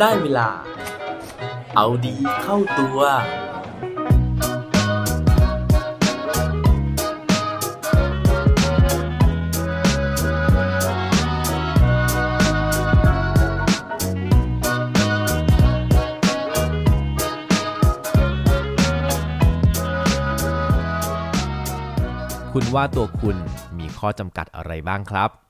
ได้เวลา เอาดีเข้าตัว คุณว่าตัวคุณมีข้อจำกัดอะไรบ้างครับ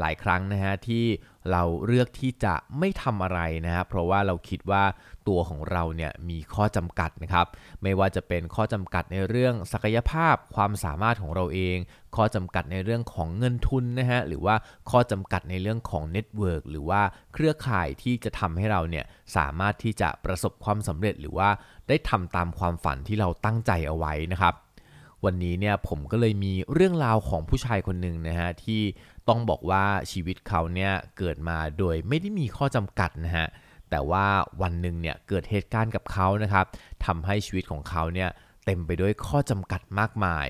หลายครั้งนะฮะที่เราเลือกที่จะไม่ทำอะไรนะฮะเพราะว่าเราคิดว่าตัวของเราเนี่ยมีข้อจำกัดนะครับ ไม่ว่าจะเป็นข้อจำกัดในเรื่องศักยภาพความสามารถของเราเอง ข้อจำกัดในเรื่องของเงินทุนนะฮะหรือว่าข้อจำกัดในเรื่องของเน็ตเวิร์กหรือว่าเครือข่ายที่จะทำให้เราเนี่ยสามารถที่จะประสบความสำเร็จหรือว่าได้ทำตามความฝันที่เราตั้งใจเอาไว้นะครับ วันนี้เนี่ยผมก็เลยมีเรื่องราวของผู้ชายคนหนึ่งนะฮะที่ต้องบอกว่าชีวิตเขาเนี่ยเกิดมาโดยไม่ได้มีข้อจำกัดนะฮะแต่ว่าวันหนึ่งเนี่ยเกิดเหตุการณ์กับเขานะครับทำให้ชีวิตของเขาเนี่ยเต็มไปด้วยข้อจำกัดมากมาย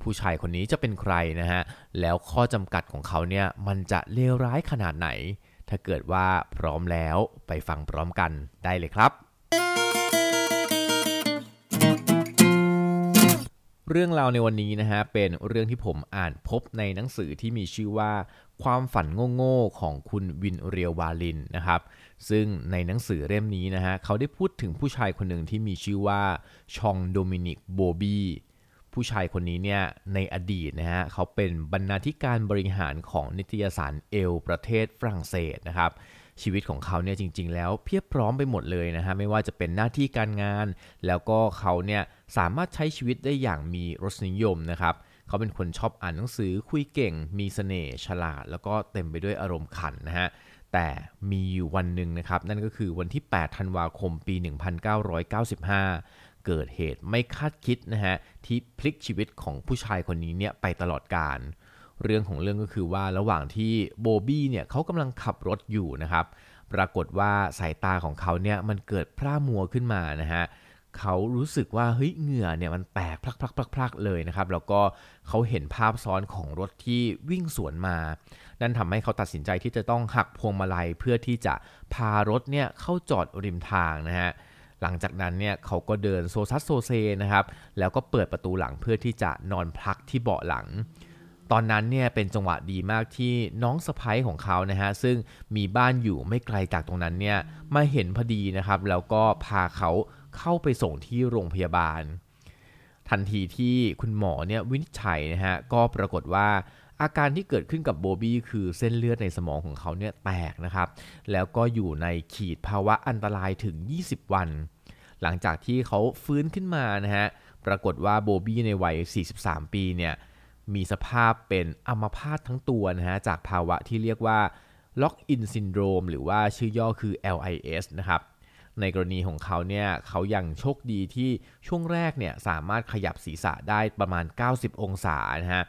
ผู้ชายคนนี้จะเป็นใครนะฮะแล้วข้อจำกัดของเขาเนี่ยมันจะเลวร้ายขนาดไหน ถ้าเกิดว่าพร้อมแล้วไปฟังพร้อมกันได้เลยครับ เรื่องราวในวันนี้นะฮะเป็นเรื่องที่ผมอ่านพบในหนังสือที่มีชื่อว่าความฝันโง่ๆของคุณวินเรียววาลินนะครับ ซึ่งในหนังสือเล่มนี้นะฮะเขาได้พูดถึงผู้ชายคนหนึ่งที่มีชื่อว่าชองโดมินิกโบบีผู้ชายคนนี้เนี่ยในอดีตนะฮะเขาเป็นบรรณาธิการบริหารของนิตยสารเอลประเทศฝรั่งเศสนะครับ ชีวิตของเขาเนี่ยจริง ๆ แล้วเพียบพร้อมไปหมดเลยนะฮะไม่ว่าจะเป็นหน้าที่การงาน แล้วก็เขาเนี่ยสามารถใช้ชีวิตได้อย่างมีรสนิยมนะครับเขาเป็นคนชอบอ่านหนังสือคุยเก่ง มีเสน่ห์ฉลาด แล้วก็เต็มไปด้วยอารมณ์ขันนะฮะแต่มีอยู่วันหนึ่งนะครับ นั่นก็คือวันที่ 8 ธันวาคม ปี 1995 เกิดเหตุไม่คาดคิดนะฮะที่พลิกชีวิตของผู้ชายคนนี้เนี่ยไปตลอดกาล เรื่องของเรื่องก็คือว่าระหว่างที่โบบี้เนี่ยเขากำลังขับรถอยู่นะครับ ปรากฏว่าสายตาของเขาเนี่ยมันเกิดพร่ามัวขึ้นมานะฮะเขารู้สึกว่าเฮ้ยเหงื่อเนี่ยมันแตกพลักพลักพลักพลักเลยนะครับ แล้วก็เขาเห็นภาพซ้อนของรถที่วิ่งสวนมา นั่นทำให้เขาตัดสินใจที่จะต้องหักพวงมาลัยเพื่อที่จะพารถเนี่ยเข้าจอดริมทางนะฮะหลังจากนั้นเนี่ยเขาก็เดินโซซัสโซเซนะครับแล้วก็เปิดประตูหลังเพื่อที่จะนอนพักที่เบาะหลัง ตอนนั้นเนี่ยเป็นจังหวะดีมากที่น้องสะพ้ยของเขานะฮะซึ่งมีบ้านอยู่ไม่ไกลจากตรงนั้นเนี่ยมาเห็นพอดีนะครับ แล้วก็พาเขาเข้าไปส่งที่โรงพยาบาล ทันทีที่คุณหมอเนี่ยวินิจฉัยนะฮะก็ปรากฏว่าอาการที่เกิดขึ้นกับโบบี้คือเส้นเลือดในสมองของเขาเนี่ยแตกนะครับ แล้วก็อยู่ในขีดภาวะอันตรายถึง 20 วัน หลังจากที่เขาฟื้นขึ้นมานะฮะปรากฏว่าโบบี้ในวัย 43 ปีเนี่ย มีสภาพเป็นอัมพาตทั้งตัวนะฮะจากภาวะที่เรียกว่า Lock in Syndrome หรือว่าชื่อย่อคือ LIS นะครับในกรณีของเขาเนี่ยเขายังโชคดีที่ช่วงแรกเนี่ยสามารถขยับศีรษะได้ประมาณ 90 องศานะฮะ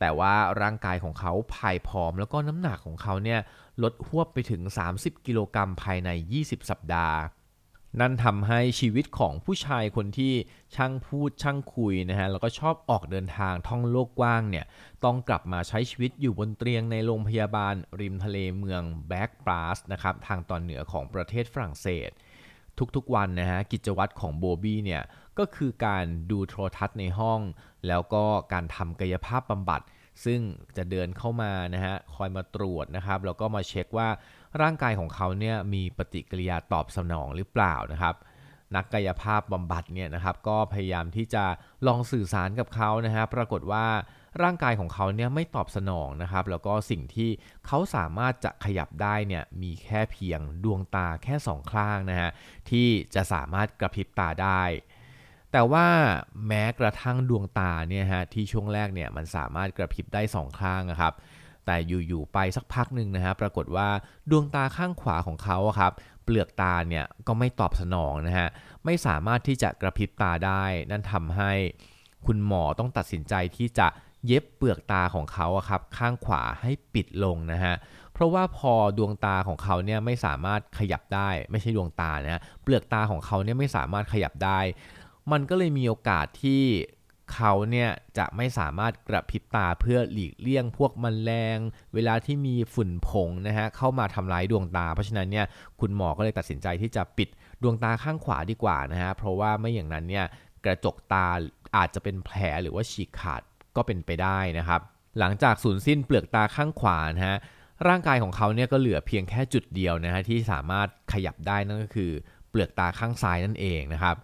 แต่ว่าร่างกายของเขาพายผอมแล้วก็น้ำหนักของเขาเนี่ยลดหวบไปถึง 30 กิโลกรัมภายใน 20 สัปดาห์ นั่นทำให้ชีวิตของผู้ชายคนที่ช่างพูดช่างคุยนะฮะแล้วก็ชอบออกเดินทางท่องโลกกว้างเนี่ยต้องกลับมาใช้ชีวิตอยู่บนเตียงในโรงพยาบาลริมทะเลเมืองแบ็กปราสนะครับทางตอนเหนือของประเทศฝรั่งเศส ทุกๆวันนะฮะกิจวัตรของโบบี้เนี่ยก็คือการดูโทรทัศน์ในห้อง แล้วก็การทำกายภาพบำบัด ซึ่งจะเดินเข้ามานะฮะคอยมาตรวจนะครับแล้วก็มาเช็คว่าร่างกายของเขาเนี่ยมีปฏิกิริยาตอบสนองหรือเปล่านะครับ นักกายภาพบำบัดเนี่ยนะครับก็พยายามที่จะลองสื่อสารกับเขานะฮะปรากฏว่าร่างกายของเขาเนี่ยไม่ตอบสนองนะครับ แล้วก็สิ่งที่เขาสามารถจะขยับได้เนี่ยมีแค่เพียงดวงตาแค่สองข้างนะฮะที่จะสามารถกระพริบตาได้ แต่ว่าแม้กระทั่งดวงตาเนี่ยฮะที่ช่วงแรกเนี่ยมันสามารถกระพริบได้สองข้างนะครับแต่อยู่ๆไปสักพักหนึ่งนะฮะปรากฏว่าดวงตาข้างขวาของเขาครับเปลือกตาเนี่ยก็ไม่ตอบสนองนะฮะไม่สามารถที่จะกระพริบตาได้ นั่นทำให้คุณหมอต้องตัดสินใจที่จะเย็บเปลือกตาของเขาครับข้างขวาให้ปิดลงนะฮะเพราะว่าพอดวงตาของเขาเนี่ยไม่สามารถขยับได้ ไม่ใช่ดวงตานะเปลือกตาของเขาเนี่ยไม่สามารถขยับได้ มันก็เลยมีโอกาสที่เขาเนี่ยจะไม่สามารถกระพริบตาเพื่อหลีกเลี่ยงพวกมแมลง เวลาที่มีฝุ่นผงนะฮะเข้ามาทำร้ายดวงตา เพราะฉะนั้นเนี่ยคุณหมอก็เลยตัดสินใจที่จะปิดดวงตาข้างขวาดีกว่านะฮะเพราะว่าไม่อย่างนั้นเนี่ยกระจกตาอาจจะเป็นแผลหรือว่าฉีกขาดก็เป็นไปได้นะครับ หลังจากสูญสิ้นเปลือกตาข้างขวานะฮะร่างกายของเขาเนี่ยก็เหลือเพียงแค่จุดเดียวนะฮะที่สามารถขยับได้นั่นก็คือเปลือกตาข้างซ้ายนั่นเองนะครับ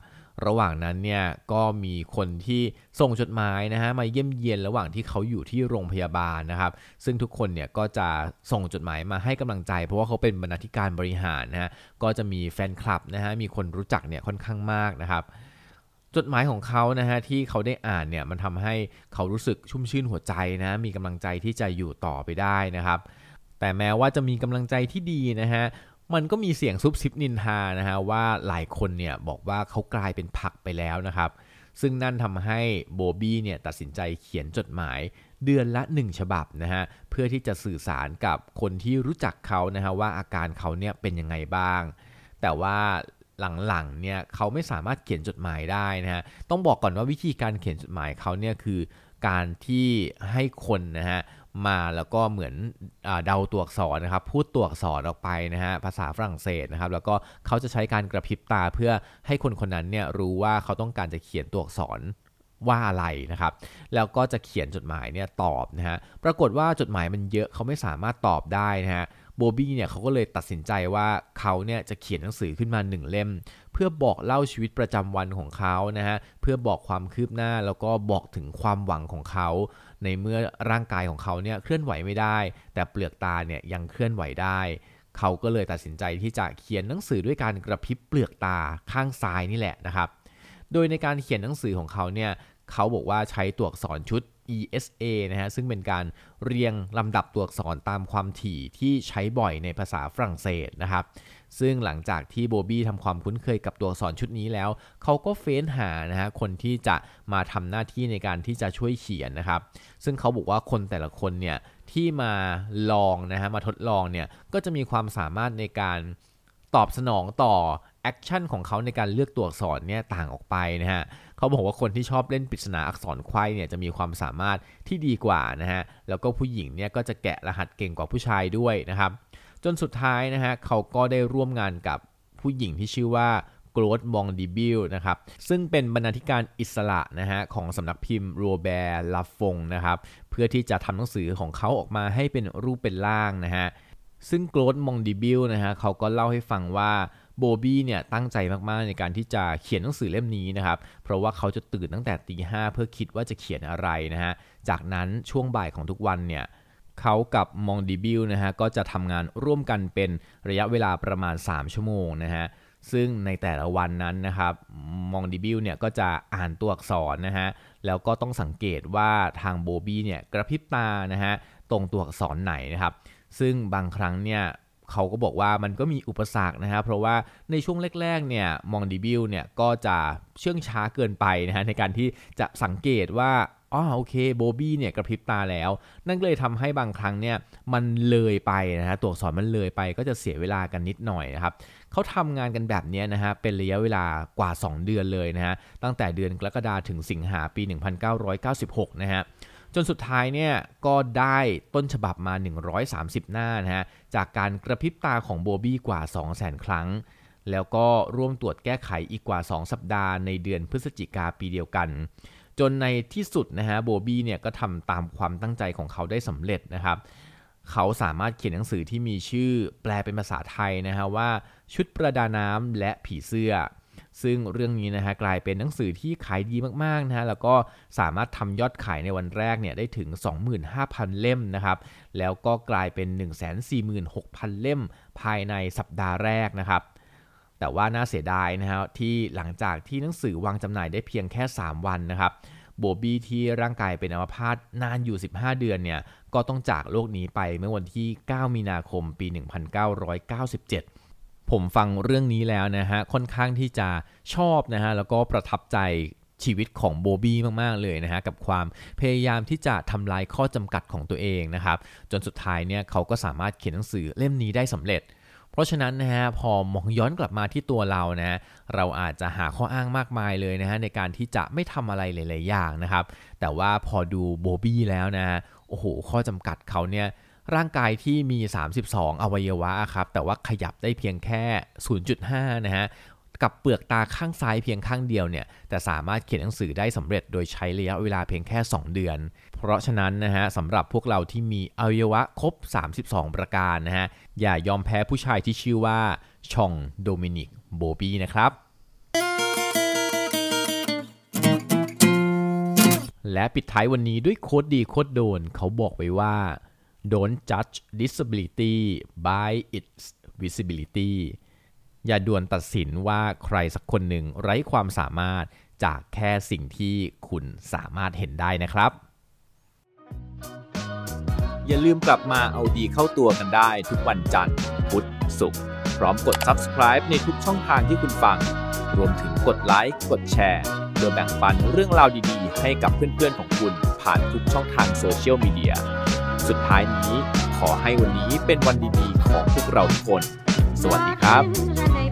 ระหว่างนั้นเนี่ยก็มีคนที่ส่งจดหมายนะฮะมาเยี่ยมเยียนระหว่างที่เขาอยู่ที่โรงพยาบาลนะครับ ซึ่งทุกคนเนี่ยก็จะส่งจดหมายมาให้กำลังใจ เพราะว่าเขาเป็นบรรณาธิการบริหารนะฮะก็จะมีแฟนคลับนะฮะมีคนรู้จักเนี่ยค่อนข้างมากนะครับจดหมายของเขานะฮะที่เขาได้อ่านเนี่ยมันทำให้เขารู้สึกชุ่มชื่นหัวใจนะมีกำลังใจที่จะอยู่ต่อไปได้นะครับ แต่แม้ว่าจะมีกำลังใจที่ดีนะฮะ มันก็มีเสียงซุบซิบนินทานะฮะว่าหลายคนเนี่ยบอกว่าเขากลายเป็นผักไปแล้วนะครับ ซึ่งนั่นทำให้โบบี้เนี่ยตัดสินใจเขียนจดหมายเดือนละ 1 ฉบับนะฮะเพื่อที่จะสื่อสารกับคนที่รู้จักเขานะฮะว่าอาการเขาเนี่ยเป็นยังไงบ้าง แต่ว่าหลังๆเนี่ยเขาไม่สามารถเขียนจดหมายได้นะฮะต้องบอกก่อนว่าวิธีการเขียนจดหมายเขาเนี่ยคือการที่ให้คนนะฮะ มาแล้วก็เหมือนอเดาตัวอักษรนะครับพูดตัวอักษรออกไปนะฮะภาษาฝรั่งเศสนะครับแล้วก็เขาจะใช้การกระพริบตาเพื่อให้คนคนนั้นเนี่ยรู้ว่าเขาต้องการจะเขียนตัวอักษรว่าอะไรนะครับ แล้วก็จะเขียนจดหมายเนี่ยตอบนะฮะปรากฏว่าจดหมายมันเยอะเขาไม่สามารถตอบได้นะฮะโบบี้เนี่ยเขาก็เลยตัดสินใจว่าเขาเนี่ยจะเขียนหนังสือขึ้นมาหนึ่งเล่ม เพื่อบอกเล่าชีวิตประจำวันของเขานะฮะเพื่อบอกความคืบหน้าแล้วก็บอกถึงความหวังของเขา ในเมื่อร่างกายของเขาเนี่ยเคลื่อนไหวไม่ได้ แต่เปลือกตาเนี่ยยังเคลื่อนไหวได้ เขาก็เลยตัดสินใจที่จะเขียนหนังสือด้วยการกระพริบเปลือกตาข้างซ้ายนี่แหละนะครับ โดยในการเขียนหนังสือของเขาเนี่ยเขาบอกว่าใช้ตัวอักษรชุด ESA นะฮะซึ่งเป็นการเรียงลำดับตัวอักษรตามความถี่ที่ใช้บ่อยในภาษาฝรั่งเศสนะครับ ซึ่งหลังจากที่โบบี้ทำความคุ้นเคยกับตัวอักษรชุดนี้แล้ว เขาก็เฟ้นหานะฮะคนที่จะมาทำหน้าที่ในการที่จะช่วยเขียนนะครับ ซึ่งเขาบอกว่าคนแต่ละคนเนี่ยที่มาลองนะฮะมาทดลองเนี่ยก็จะมีความสามารถในการตอบสนองต่อ action ของเขาในการเลือกตัวอักษรเนี่ยต่างออกไปนะฮะเขาบอกว่าคนที่ชอบเล่นปริศนาอักษรไขว้เนี่ยจะมีความสามารถที่ดีกว่านะฮะแล้วก็ผู้หญิงเนี่ยก็จะแกะรหัสเก่งกว่าผู้ชายด้วยนะครับ จนสุดท้ายนะฮะเขาก็ได้ร่วมงานกับผู้หญิงที่ชื่อว่าโกลดมองดีบิลนะครับซึ่งเป็นบรรณาธิการอิสระนะฮะของสำนักพิมพ์โรแบร์ลาฟงนะครับเพื่อที่จะทำหนังสือของเขาออกมาให้เป็นรูปเป็นร่างนะฮะซึ่งโกลดมองดีบิลนะฮะเขาก็เล่าให้ฟังว่าโบบี้เนี่ยตั้งใจมากๆในการที่จะเขียนหนังสือเล่มนี้นะครับ เพราะว่าเขาจะตื่นตั้งแต่ตีห้าเพื่อคิดว่าจะเขียนอะไรนะฮะ จากนั้นช่วงบ่ายของทุกวันเนี่ย เขากับมองดีบิลนะฮะก็จะทำงานร่วมกันเป็นระยะเวลาประมาณ 3 ชั่วโมงนะฮะซึ่งในแต่ละวันนั้นนะครับมองดีบิลเนี่ยก็จะอ่านตัวอักษรนะฮะแล้วก็ต้องสังเกตว่าทางโบบี้เนี่ยกระพริบตานะฮะตรงตัวอักษรไหนนะครับซึ่งบางครั้งเนี่ยเขาก็บอกว่ามันก็มีอุปสรรคนะครับเพราะว่าในช่วงแรกๆเนี่ยมองดีบิลเนี่ยก็จะเชื่องช้าเกินไปนะฮะในการที่จะสังเกตว่า อ๋อโอเคโบบี้เนี่ยกระพริบตาแล้ว นั่นเลยทำให้บางครั้งเนี่ยมันเลยไปนะฮะตัวอักษรมันเลยไปก็จะเสียเวลากันนิดหน่อยนะครับเขาทำงานกันแบบนี้นะฮะเป็นระยะเวลากว่า 2 เดือนเลยนะฮะตั้งแต่เดือนกรกฎาถึงสิงหาปี 1996 นะฮะจนสุดท้ายเนี่ยก็ได้ต้นฉบับมา 130 หน้านะฮะจากการกระพริบตาของโบบี้กว่า 200,000 ครั้ง แล้วก็ร่วมตรวจแก้ไขอีกกว่า 2 สัปดาห์ในเดือนพฤศจิกาปีเดียวกัน จนในที่สุดนะฮะโบบี้เนี่ยก็ทำตามความตั้งใจของเขาได้สำเร็จนะครับ เขาสามารถเขียนหนังสือที่มีชื่อแปลเป็นภาษาไทยนะฮะว่าชุดประดาน้ำและผีเสื้อ ซึ่งเรื่องนี้นะฮะกลายเป็นหนังสือที่ขายดีมากๆนะฮะแล้วก็สามารถทำยอดขายในวันแรกเนี่ยได้ถึง 25,000 เล่มนะครับ แล้วก็กลายเป็น 146,000 เล่มภายในสัปดาห์แรกนะครับ แต่ว่าน่าเสียดายนะฮะที่หลังจากที่หนังสือวางจำหน่ายได้เพียงแค่ 3 วันนะครับโบบี้ที่ร่างกายเป็นอัมพาตนานอยู่ 15 เดือนเนี่ยก็ต้องจากโลกนี้ไปเมื่อวันที่ 9 มีนาคมปี 1997 ผมฟังเรื่องนี้แล้วนะฮะค่อนข้างที่จะชอบนะฮะแล้วก็ประทับใจชีวิตของโบบี้มากๆเลยนะฮะกับความพยายามที่จะทำลายข้อจำกัดของตัวเองนะครับจนสุดท้ายเนี่ยเขาก็สามารถเขียนหนังสือเล่มนี้ได้สำเร็จ เพราะฉะนั้นนะฮะพอมองย้อนกลับมาที่ตัวเรานะเราอาจจะหาข้ออ้างมากมายเลยนะฮะในการที่จะไม่ทำอะไรหลาย ๆ อย่างนะครับ แต่ว่าพอดูโบบี้แล้วนะฮะโอ้โหข้อจำกัดเขาเนี่ยร่างกายที่มี 32 อวัยวะครับแต่ว่าขยับได้เพียงแค่ 0.5 นะฮะ กับเปลือกตาข้างซ้ายเพียงข้างเดียวเนี่ยแต่สามารถเขียนหนังสือได้สำเร็จโดยใช้ระยะเวลาเพียงแค่ 2 เดือน เพราะฉะนั้นนะฮะสำหรับพวกเราที่มีอวัยวะครบ 32 ประการนะฮะอย่ายอมแพ้ผู้ชายที่ชื่อว่าฌองโดมินิกโบบีนะครับและปิดท้ายวันนี้ด้วย quote ดี quote โดนเขาบอกไว้ว่า don't judge disability by its visibility อย่าด่วนตัดสินว่าใครสักคนหนึ่งไร้ความสามารถจากแค่สิ่งที่คุณสามารถเห็นได้นะครับ อย่าลืมกลับมาเอาดีเข้าตัวกันได้ทุกวันจันทร์ พุธ ศุกร์ พร้อมกด subscribe ในทุกช่องทางที่คุณฟัง รวมถึงกดไลค์ กดแชร์เพื่อแบ่งปันเรื่องราวดีๆ ให้กับเพื่อนๆของคุณผ่านทุกช่องทางโซเชียลมีเดีย สุดท้ายนี้ขอให้วันนี้เป็นวันดีๆ ของพวกเราทุกคน สวัสดีครับ